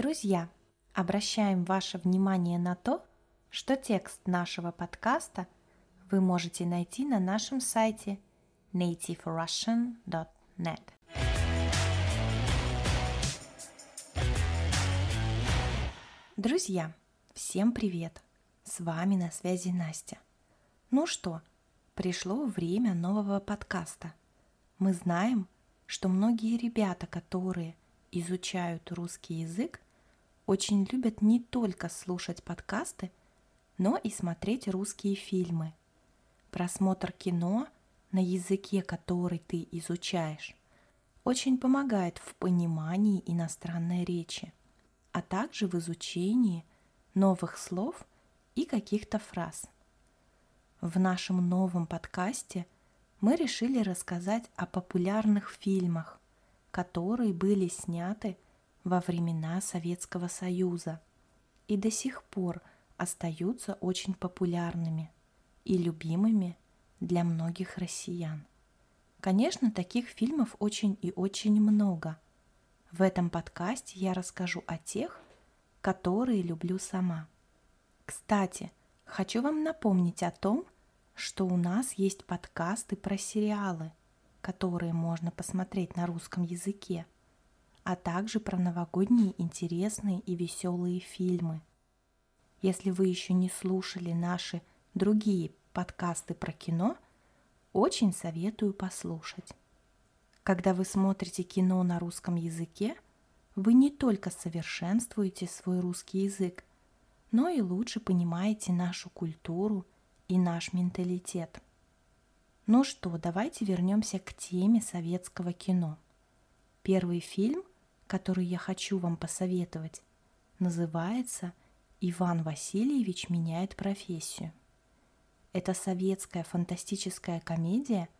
Друзья, обращаем ваше внимание на то, что текст нашего подкаста вы можете найти на нашем сайте nativerussian.net. Друзья, всем привет! С вами на связи Настя. Ну что, пришло время нового подкаста. Мы знаем, что многие ребята, которые изучают русский язык, очень любят не только слушать подкасты, но и смотреть русские фильмы. Просмотр кино на языке, который ты изучаешь, очень помогает в понимании иностранной речи – а также в изучении новых слов и каких-то фраз. В нашем новом подкасте мы решили рассказать о популярных фильмах, которые были сняты во времена Советского Союза и до сих пор остаются очень популярными и любимыми для многих россиян. Конечно, таких фильмов очень и очень много – в этом подкасте я расскажу о тех, которые люблю сама. Кстати, хочу вам напомнить о том, что у нас есть подкасты про сериалы, которые можно посмотреть на русском языке, а также про новогодние интересные и веселые фильмы. Если вы еще не слушали наши другие подкасты про кино, очень советую послушать. Когда вы смотрите кино на русском языке, вы не только совершенствуете свой русский язык, но и лучше понимаете нашу культуру и наш менталитет. Ну что, давайте вернемся к теме советского кино. Первый фильм, который я хочу вам посоветовать, называется «Иван Васильевич меняет профессию». Это советская фантастическая комедия –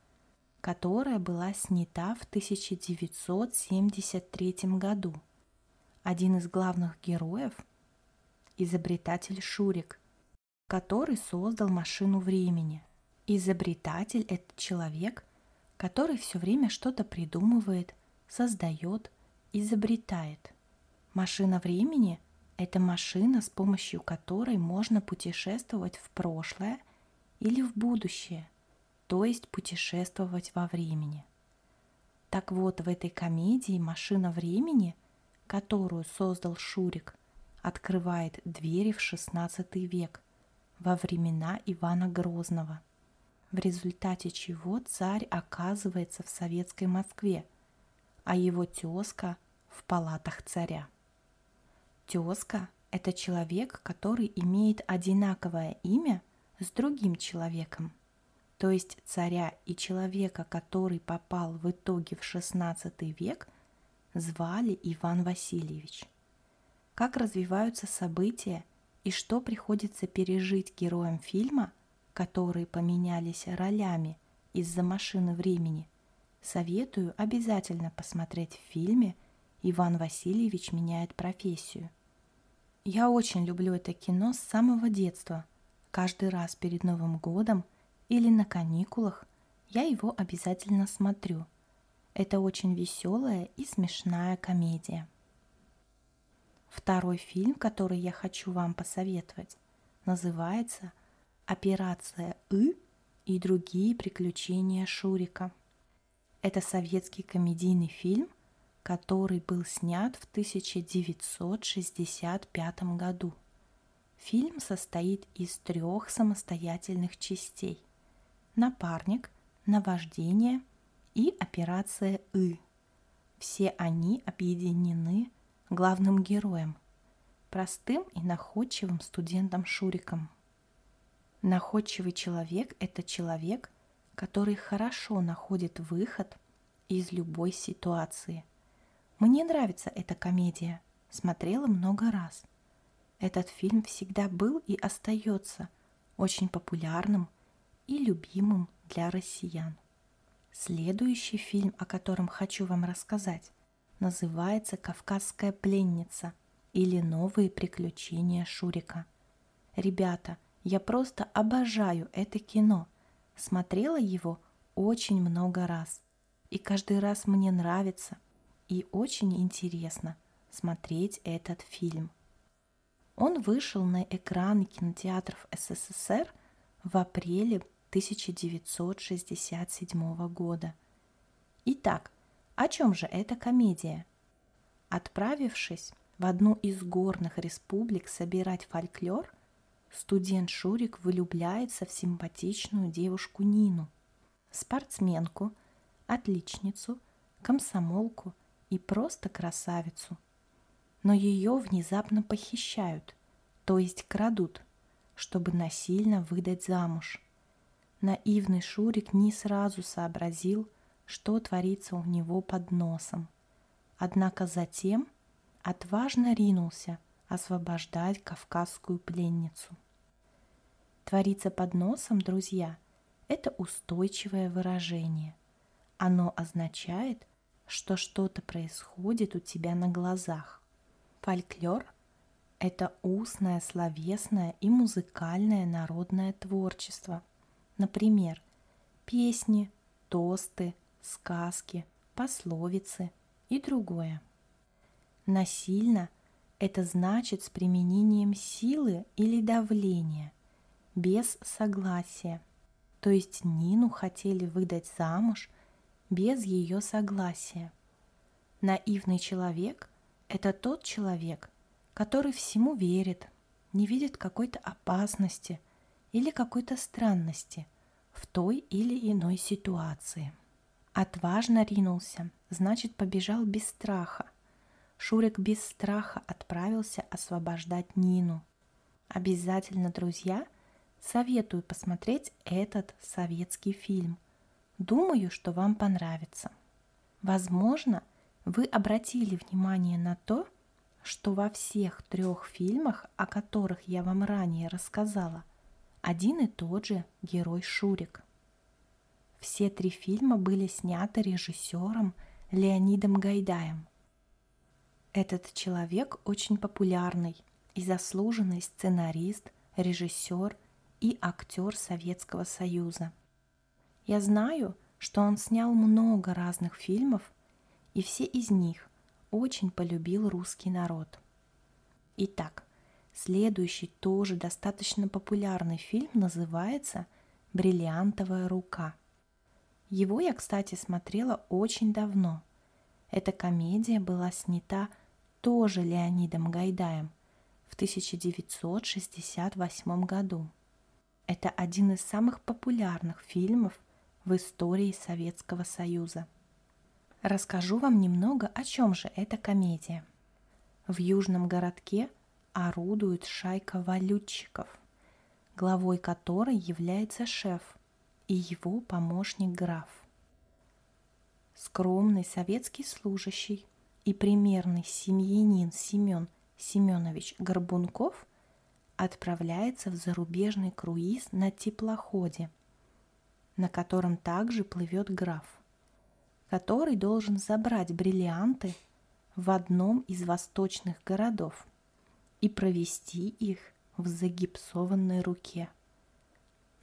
которая была снята в 1973 году. Один из главных героев – изобретатель Шурик, который создал машину времени. Изобретатель – это человек, который все время что-то придумывает, создает, изобретает. Машина времени – это машина, с помощью которой можно путешествовать в прошлое или в будущее – то есть путешествовать во времени. Так вот, в этой комедии «Машина времени», которую создал Шурик, открывает двери в XVI век, во времена Ивана Грозного, в результате чего царь оказывается в советской Москве, а его тезка в палатах царя. Тезка – это человек, который имеет одинаковое имя с другим человеком – то есть царя и человека, который попал в итоге в XVI век, звали Иван Васильевич. Как развиваются события и что приходится пережить героям фильма, которые поменялись ролями из-за машины времени, советую обязательно посмотреть в фильме «Иван Васильевич меняет профессию». Я очень люблю это кино с самого детства. Каждый раз перед Новым годом – или на каникулах, я его обязательно смотрю. Это очень веселая и смешная комедия. Второй фильм, который я хочу вам посоветовать, называется «Операция И и другие приключения Шурика». Это советский комедийный фильм, который был снят в 1965 году. Фильм состоит из трех самостоятельных частей напарник, наваждение и операция «И». Все они объединены главным героем, простым и находчивым студентом Шуриком. Находчивый человек – это человек, который хорошо находит выход из любой ситуации. Мне нравится эта комедия, смотрела много раз. Этот фильм всегда был и остается очень популярным – и любимым для россиян. Следующий фильм, о котором хочу вам рассказать, называется «Кавказская пленница» или «Новые приключения Шурика». Ребята, я просто обожаю это кино. Смотрела его очень много раз. И каждый раз мне нравится и очень интересно смотреть этот фильм. Он вышел на экраны кинотеатров СССР в апреле 1967 года. Итак, о чем же эта комедия? Отправившись в одну из горных республик собирать фольклор, студент Шурик влюбляется в симпатичную девушку Нину, спортсменку, отличницу, комсомолку и просто красавицу. Но ее внезапно похищают, то есть крадут, чтобы насильно выдать замуж. Наивный Шурик не сразу сообразил, что творится у него под носом. Однако затем – отважно ринулся освобождать кавказскую пленницу. Творится под носом, друзья, это устойчивое выражение. Оно означает, что что-то происходит у тебя на глазах. Фольклор – это устное, словесное и музыкальное народное творчество. Например, песни, тосты, сказки, пословицы и другое. Насильно – это значит с применением силы или давления, без согласия. То есть Нину хотели выдать замуж без ее согласия. Наивный человек – это тот человек, который всему верит, не видит какой-то опасности или какой-то странности в той или иной ситуации. Отважно ринулся, значит побежал без страха – Шурик без страха отправился освобождать Нину. Обязательно, друзья, советую посмотреть этот советский фильм. Думаю, что вам понравится. Возможно, вы обратили внимание на то, что во всех трех фильмах, о которых я вам ранее рассказала, один и тот же герой Шурик. Все три фильма были сняты режиссером Леонидом Гайдаем. Этот человек очень популярный и заслуженный сценарист, режиссер и актер Советского Союза. Я знаю, что он снял много разных фильмов, и все из них очень полюбил русский народ. Итак, следующий тоже достаточно популярный фильм называется «Бриллиантовая рука». Его я, кстати, смотрела очень давно. Эта комедия была снята тоже Леонидом Гайдаем в 1968 году. Это один из самых популярных фильмов в истории Советского Союза. Расскажу вам немного, о чем же эта комедия. В южном городке орудует шайка валютчиков, главой которой является шеф и его помощник граф. Скромный советский служащий и примерный семьянин Семен Семенович Горбунков отправляется в зарубежный круиз на теплоходе, на котором также плывет граф, который должен забрать бриллианты в одном из восточных городов и провести их в загипсованной руке.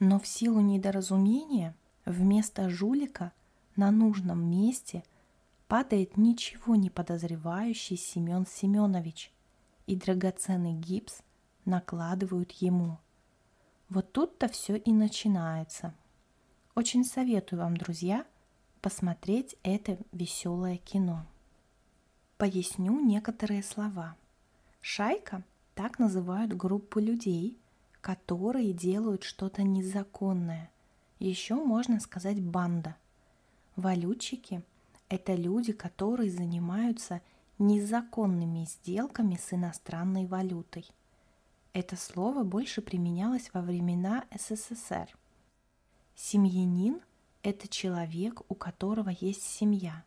Но в силу недоразумения вместо жулика на нужном месте – падает ничего не подозревающий Семен Семенович, и драгоценный гипс накладывают ему. Вот тут-то все и начинается. Очень советую вам, друзья, посмотреть это веселое кино. Поясню некоторые слова. Шайка – так называют группу людей, которые делают что-то незаконное. Еще можно сказать банда. Валютчики – это люди, которые занимаются незаконными сделками с иностранной валютой. Это слово больше применялось во времена СССР. Семьянин – это человек, у которого есть семья.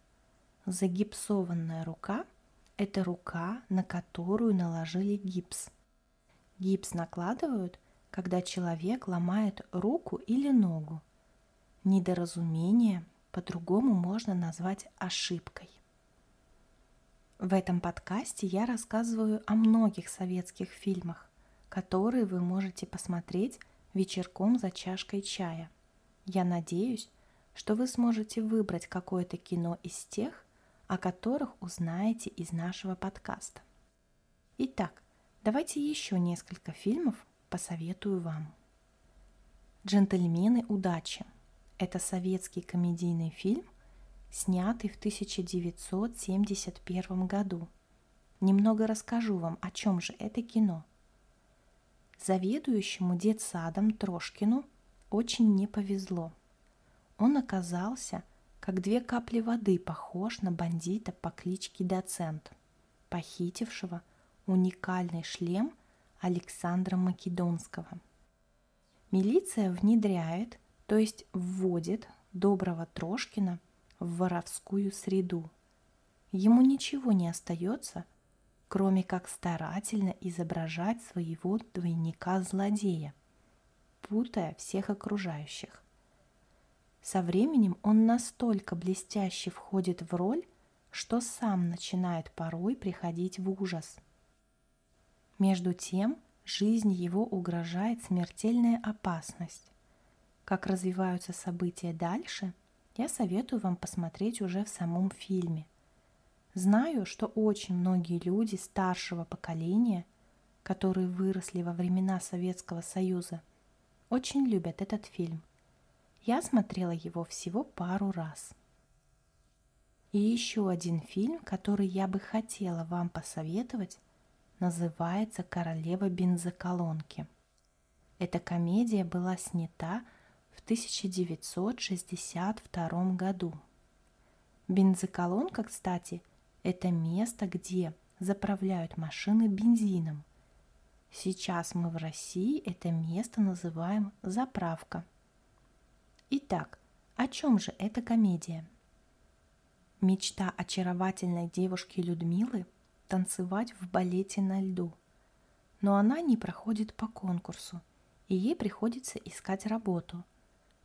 Загипсованная рука – это рука, на которую наложили гипс. Гипс накладывают, когда человек ломает руку или ногу. Недоразумение по-другому можно назвать ошибкой. В этом подкасте я рассказываю о многих советских фильмах, которые вы можете посмотреть вечерком за чашкой чая. Я надеюсь, что вы сможете выбрать какое-то кино из тех, о которых узнаете из нашего подкаста. Итак, давайте еще несколько фильмов посоветую вам. «Джентльмены удачи» – это советский комедийный фильм, снятый в 1971 году. Немного расскажу вам, о чем же это кино. Заведующему детсадом Трошкину очень не повезло. Он оказался, как две капли воды, похож на бандита по кличке Доцент, похитившего уникальный шлем Александра Македонского. Милиция внедряет, то есть вводит доброго Трошкина в воровскую среду. Ему ничего не остается, кроме как старательно изображать своего двойника-злодея, путая всех окружающих. Со временем он настолько блестяще входит в роль, что сам начинает порой приходить в ужас – между тем, жизни его угрожает смертельная опасность. Как развиваются события дальше, я советую вам посмотреть уже в самом фильме. Знаю, что очень многие люди старшего поколения, которые выросли во времена Советского Союза, очень любят этот фильм. Я смотрела его всего пару раз. И еще один фильм, который я бы хотела вам посоветовать – называется «Королева бензоколонки». Эта комедия была снята в 1962 году. Бензоколонка, кстати, это место, где заправляют машины бензином. Сейчас мы в России это место называем заправка. Итак, о чем же эта комедия? Мечта очаровательной девушки Людмилы – танцевать в балете на льду. Но она не проходит по конкурсу, и ей приходится искать работу.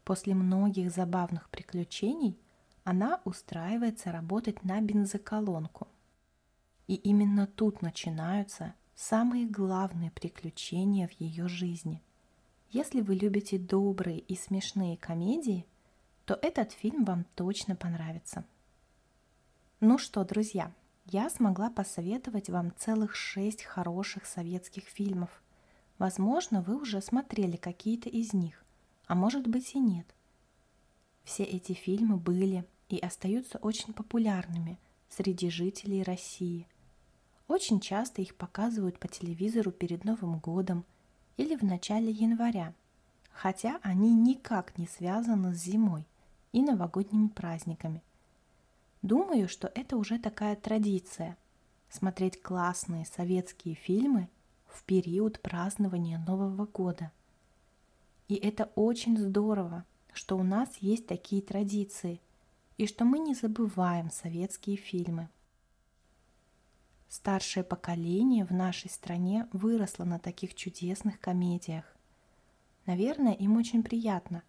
После многих забавных приключений она устраивается работать на бензоколонку. И именно тут начинаются самые главные приключения в ее жизни. Если вы любите добрые и смешные комедии, то этот фильм вам точно понравится. Ну что, друзья, я смогла посоветовать вам целых шесть хороших советских фильмов. Возможно, вы уже смотрели какие-то из них, а может быть и нет. Все эти фильмы были и остаются очень популярными среди жителей России. Очень часто их показывают по телевизору перед Новым годом или в начале января, хотя они никак не связаны с зимой и новогодними праздниками – Думаю, что это уже такая традиция – смотреть классные советские фильмы в период празднования Нового года. И это очень здорово, что у нас есть такие традиции и что мы не забываем советские фильмы. Старшее поколение в нашей стране выросло на таких чудесных комедиях. Наверное, им очень приятно,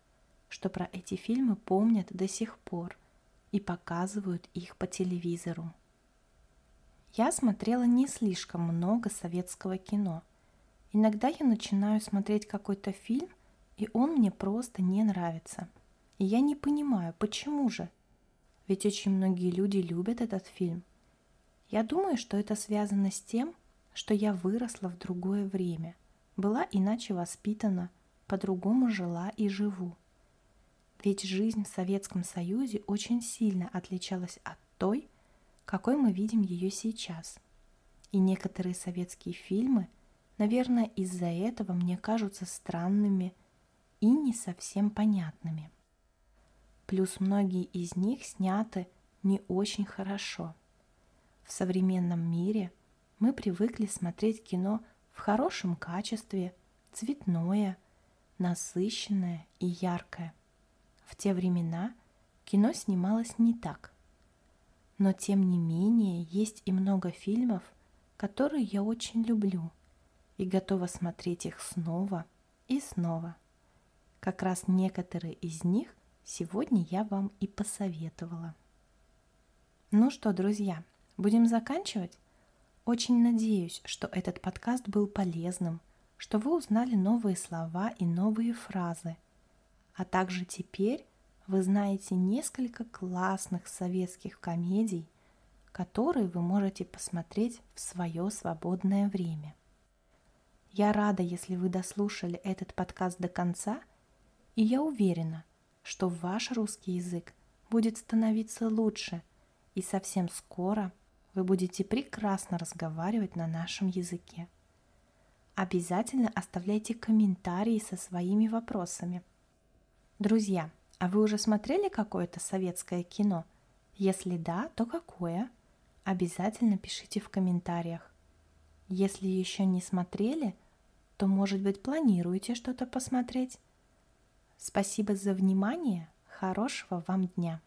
что про эти фильмы помнят до сих пор – и показывают их по телевизору. Я смотрела не слишком много советского кино. Иногда я начинаю смотреть какой-то фильм, и он мне просто не нравится. И я не понимаю, почему же? Ведь очень многие люди любят этот фильм. Я думаю, что это связано с тем, что я выросла в другое время, была иначе воспитана, по-другому жила и живу. Ведь жизнь в Советском Союзе очень сильно отличалась от той, какой мы видим ее сейчас. И некоторые советские фильмы, наверное, из-за этого мне кажутся странными и не совсем понятными. Плюс многие из них сняты не очень хорошо. В современном мире мы привыкли смотреть кино в хорошем качестве, цветное, насыщенное и яркое. В те времена кино снималось не так. Но тем не менее есть и много фильмов, которые я очень люблю и готова смотреть их снова и снова. Как раз некоторые из них сегодня я вам и посоветовала. Ну что, друзья, будем заканчивать? Очень надеюсь, что этот подкаст был полезным, что вы узнали новые слова и новые фразы – а также теперь вы знаете несколько классных советских комедий, которые вы можете посмотреть в свое свободное время. Я рада, если вы дослушали этот подкаст до конца, и я уверена, что ваш русский язык будет становиться лучше, и совсем скоро вы будете прекрасно разговаривать на нашем языке. Обязательно оставляйте комментарии со своими вопросами. Друзья, а вы уже смотрели какое-то советское кино? Если да, то какое? Обязательно пишите в комментариях. Если еще не смотрели, то, может быть, планируете что-то посмотреть? Спасибо за внимание. Хорошего вам дня!